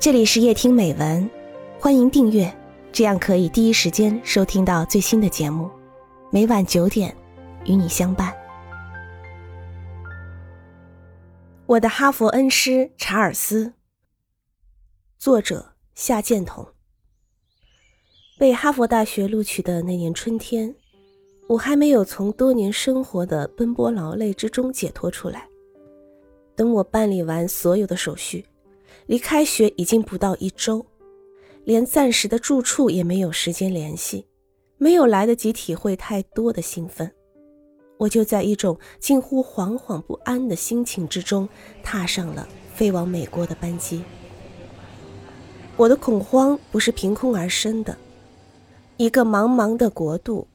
这里是夜听美文，欢迎订阅，这样可以第一时间收听到最新的节目。每晚九点，与你相伴。我的哈佛恩师查尔斯，作者夏建统。被哈佛大学录取的那年春天，我还没有从多年生活的奔波劳累之中解脱出来。等我办理完所有的手续。离开学已经不到一周，连暂时的住处也没有时间联系，没有来得及体会太多的兴奋，我就在一种近乎惶惶不安的心情之中，踏上了飞往美国的班机。我的恐慌不是凭空而生的，一个茫茫的国度，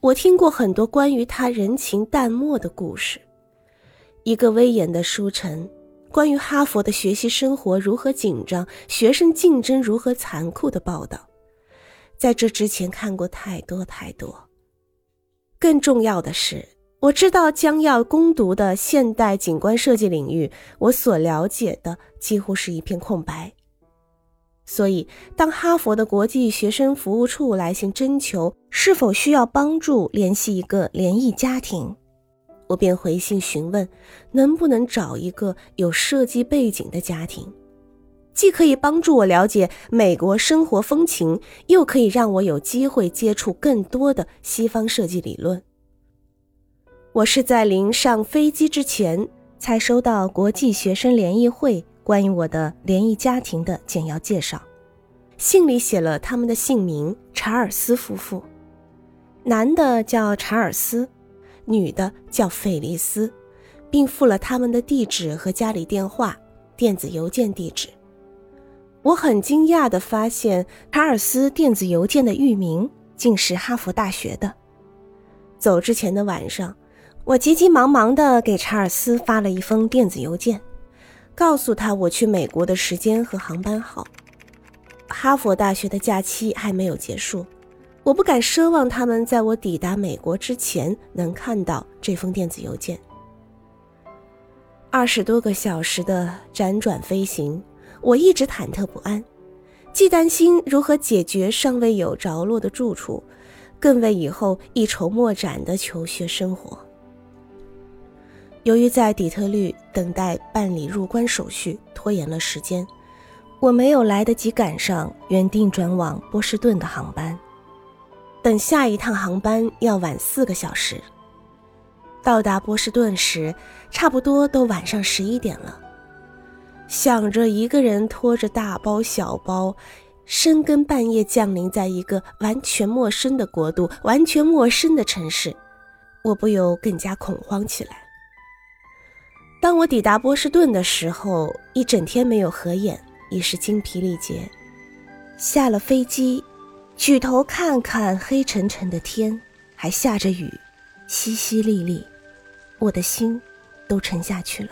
我听过很多关于他人情淡漠的故事，一个威严的书城。关于哈佛的学习生活如何紧张，学生竞争如何残酷的报道，在这之前看过太多太多。更重要的是，我知道将要攻读的现代景观设计领域，我所了解的几乎是一片空白。所以，当哈佛的国际学生服务处来信征求是否需要帮助联系一个联谊家庭。我便回信询问，能不能找一个有设计背景的家庭，既可以帮助我了解美国生活风情，又可以让我有机会接触更多的西方设计理论。我是在临上飞机之前才收到国际学生联谊会关于我的联谊家庭的简要介绍，信里写了他们的姓名：查尔斯夫妇，男的叫查尔斯。女的叫费利斯，并附了他们的地址和家里电话、电子邮件地址。我很惊讶地发现，查尔斯电子邮件的域名竟是哈佛大学的。走之前的晚上，我急急忙忙地给查尔斯发了一封电子邮件，告诉他我去美国的时间和航班号。哈佛大学的假期还没有结束。我不敢奢望他们在我抵达美国之前能看到这封电子邮件。二十多个小时的辗转飞行，我一直忐忑不安，既担心如何解决尚未有着落的住处，更为以后一筹莫展的求学生活。由于在底特律等待办理入关手续拖延了时间，我没有来得及赶上原定转往波士顿的航班。等下一趟航班要晚四个小时。到达波士顿时，差不多都晚上十一点了。想着一个人拖着大包小包，深更半夜降临在一个完全陌生的国度、完全陌生的城市，我不由更加恐慌起来。当我抵达波士顿的时候，一整天没有合眼，已是精疲力竭。下了飞机。举头看看黑沉沉的天，还下着雨，淅淅沥沥，我的心都沉下去了。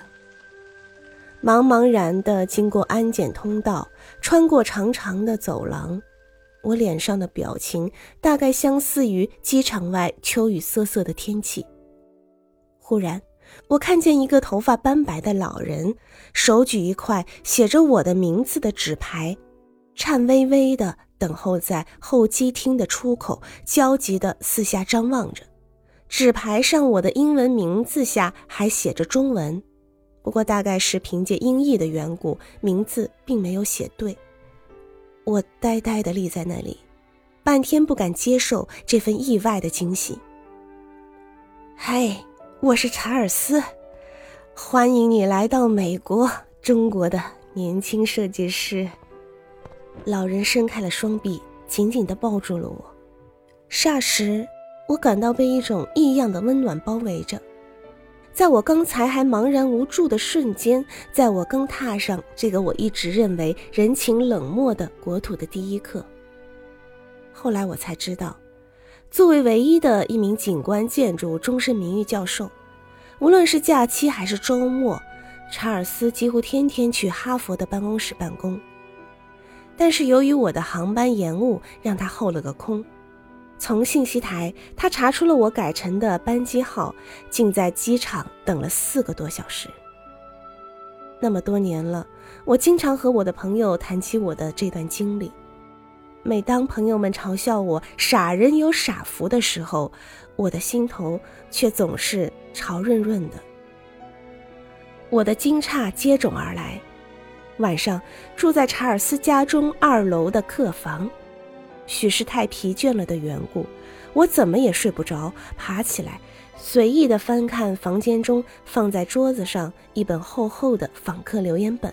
茫茫然地经过安检通道，穿过长长的走廊，我脸上的表情大概相似于机场外秋雨瑟瑟的天气。忽然，我看见一个头发斑白的老人，手举一块写着我的名字的纸牌，颤巍巍的。等候在候机厅的出口，焦急地四下张望着。纸牌上我的英文名字下还写着中文，不过大概是凭借音译的缘故，名字并没有写对。我呆呆地立在那里，半天不敢接受这份意外的惊喜。嗨，我是查尔斯，欢迎你来到美国，中国的年轻设计师。老人伸开了双臂，紧紧地抱住了我。霎时，我感到被一种异样的温暖包围着。在我刚才还茫然无助的瞬间，在我刚踏上这个我一直认为人情冷漠的国土的第一刻，后来我才知道，作为唯一的一名景观建筑终身名誉教授，无论是假期还是周末，查尔斯几乎天天去哈佛的办公室办公。但是由于我的航班延误，让他后了个空。从信息台，他查出了我改成的班机号，竟在机场等了四个多小时。那么多年了，我经常和我的朋友谈起我的这段经历。每当朋友们嘲笑我“傻人有傻福”的时候，我的心头却总是潮润润的。我的惊诧接踵而来。晚上住在查尔斯家中二楼的客房，许是太疲倦了的缘故，我怎么也睡不着，爬起来。随意的翻看房间中放在桌子上一本厚厚的访客留言本，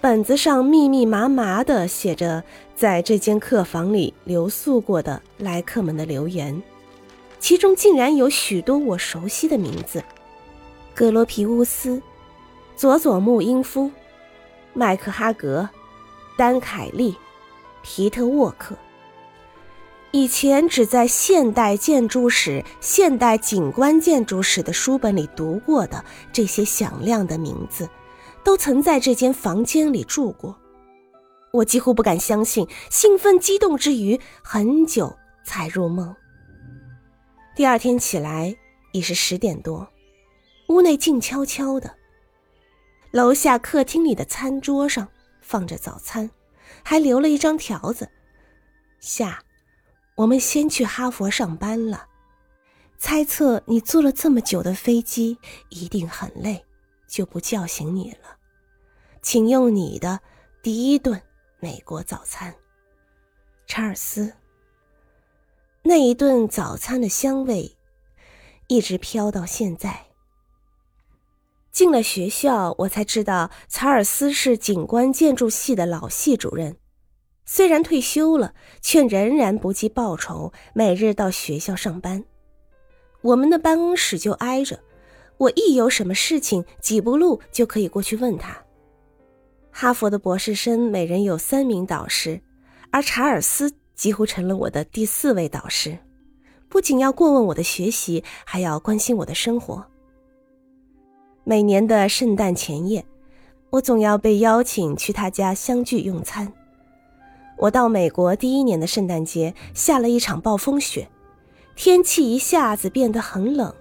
本子上密密麻麻的写着在这间客房里留宿过的来客们的留言，其中竟然有许多我熟悉的名字：格罗皮乌斯、佐佐木英夫、麦克哈格、丹凯利、皮特沃克。以前只在现代建筑史、现代景观建筑史的书本里读过的这些响亮的名字，都曾在这间房间里住过。我几乎不敢相信，兴奋激动之余，很久才入梦。第二天起来已是十点多，屋内静悄悄的。楼下客厅里的餐桌上放着早餐，还留了一张条子：下。我们先去哈佛上班了。猜测你坐了这么久的飞机，一定很累，就不叫醒你了。请用你的第一顿美国早餐，查尔斯。那一顿早餐的香味一直飘到现在。进了学校，我才知道查尔斯是景观建筑系的老系主任。虽然退休了，却仍然不计报酬，每日到学校上班。我们的办公室就挨着，我一有什么事情，几步路就可以过去问他。哈佛的博士生每人有三名导师，而查尔斯几乎成了我的第四位导师，不仅要过问我的学习，还要关心我的生活。每年的圣诞前夜，我总要被邀请去他家相聚用餐。我到美国第一年的圣诞节，下了一场暴风雪，天气一下子变得很冷。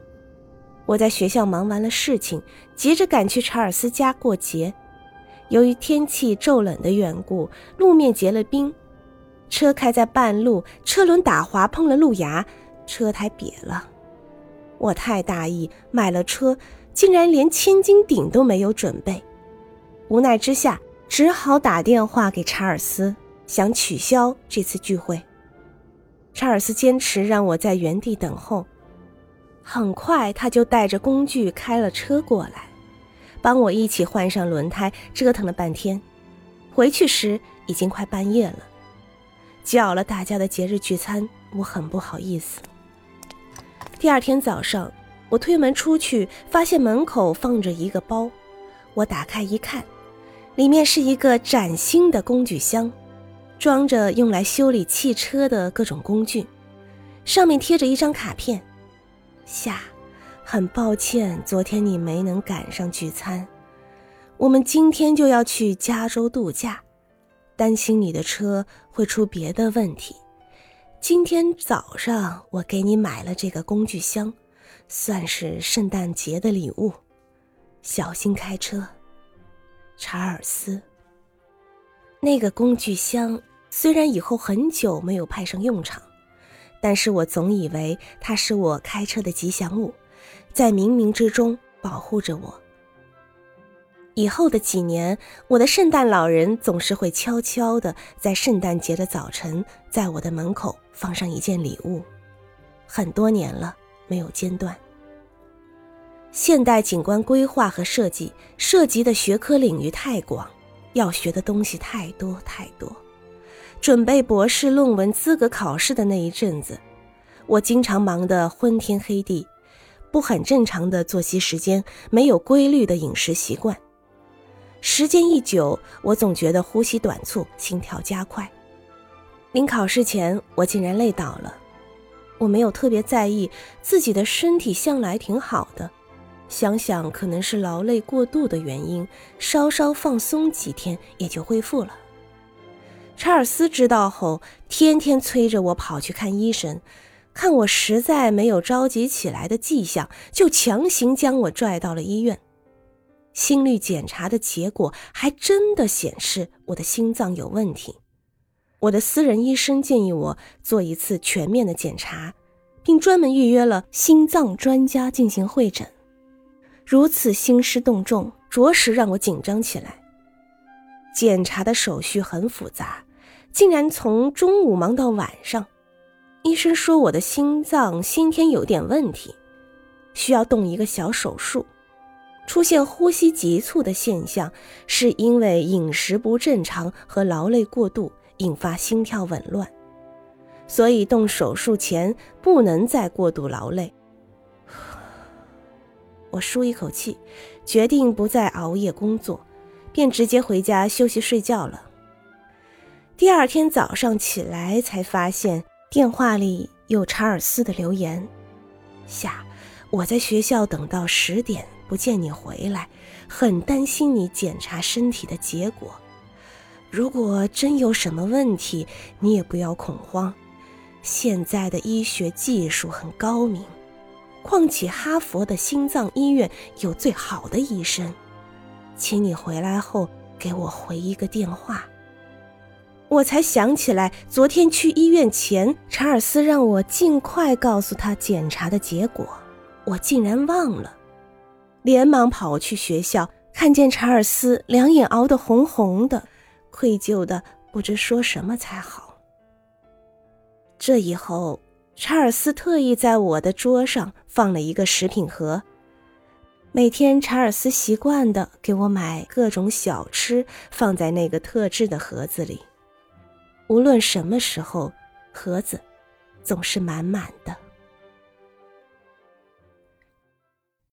我在学校忙完了事情，急着赶去查尔斯家过节。由于天气骤冷的缘故，路面结了冰，车开在半路，车轮打滑碰了路牙，车胎瘪了。我太大意，买了车，竟然连千斤顶都没有准备。无奈之下，只好打电话给查尔斯。想取消这次聚会，查尔斯坚持让我在原地等候。很快，他就带着工具开了车过来，帮我一起换上轮胎，折腾了半天。回去时已经快半夜了，搅了大家的节日聚餐，我很不好意思。第二天早上，我推门出去，发现门口放着一个包，我打开一看，里面是一个崭新的工具箱。装着用来修理汽车的各种工具，上面贴着一张卡片。夏，很抱歉，昨天你没能赶上聚餐。我们今天就要去加州度假，担心你的车会出别的问题。今天早上我给你买了这个工具箱，算是圣诞节的礼物。小心开车，查尔斯。那个工具箱。虽然以后很久没有派上用场，但是我总以为它是我开车的吉祥物，在冥冥之中保护着我。以后的几年，我的圣诞老人总是会悄悄地在圣诞节的早晨，在我的门口放上一件礼物。很多年了，没有间断。现代景观规划和设计涉及的学科领域太广，要学的东西太多太多。准备博士论文资格考试的那一阵子，我经常忙得昏天黑地，不很正常的作息时间，没有规律的饮食习惯。时间一久，我总觉得呼吸短促，心跳加快。临考试前，我竟然累倒了。我没有特别在意，自己的身体向来挺好的，想想可能是劳累过度的原因，稍稍放松几天也就恢复了。查尔斯知道后，天天催着我跑去看医生，看我实在没有着急起来的迹象，就强行将我拽到了医院。心率检查的结果还真的显示我的心脏有问题。我的私人医生建议我做一次全面的检查，并专门预约了心脏专家进行会诊。如此兴师动众，着实让我紧张起来。检查的手续很复杂，竟然从中午忙到晚上。医生说我的心脏先天有点问题，需要动一个小手术。出现呼吸急促的现象，是因为饮食不正常和劳累过度引发心跳紊乱，所以动手术前不能再过度劳累。我舒一口气，决定不再熬夜工作，便直接回家休息睡觉了。第二天早上起来，才发现电话里有查尔斯的留言：“夏，我在学校等到十点不见你回来，很担心你检查身体的结果。如果真有什么问题，你也不要恐慌。现在的医学技术很高明。”况且哈佛的心脏医院有最好的医生，请你回来后给我回一个电话。我才想起来，昨天去医院前，查尔斯让我尽快告诉他检查的结果，我竟然忘了，连忙跑去学校，看见查尔斯两眼熬得红红的，愧疚的不知说什么才好。这以后。查尔斯特意在我的桌上放了一个食品盒，每天查尔斯习惯的给我买各种小吃，放在那个特制的盒子里。无论什么时候，盒子总是满满的。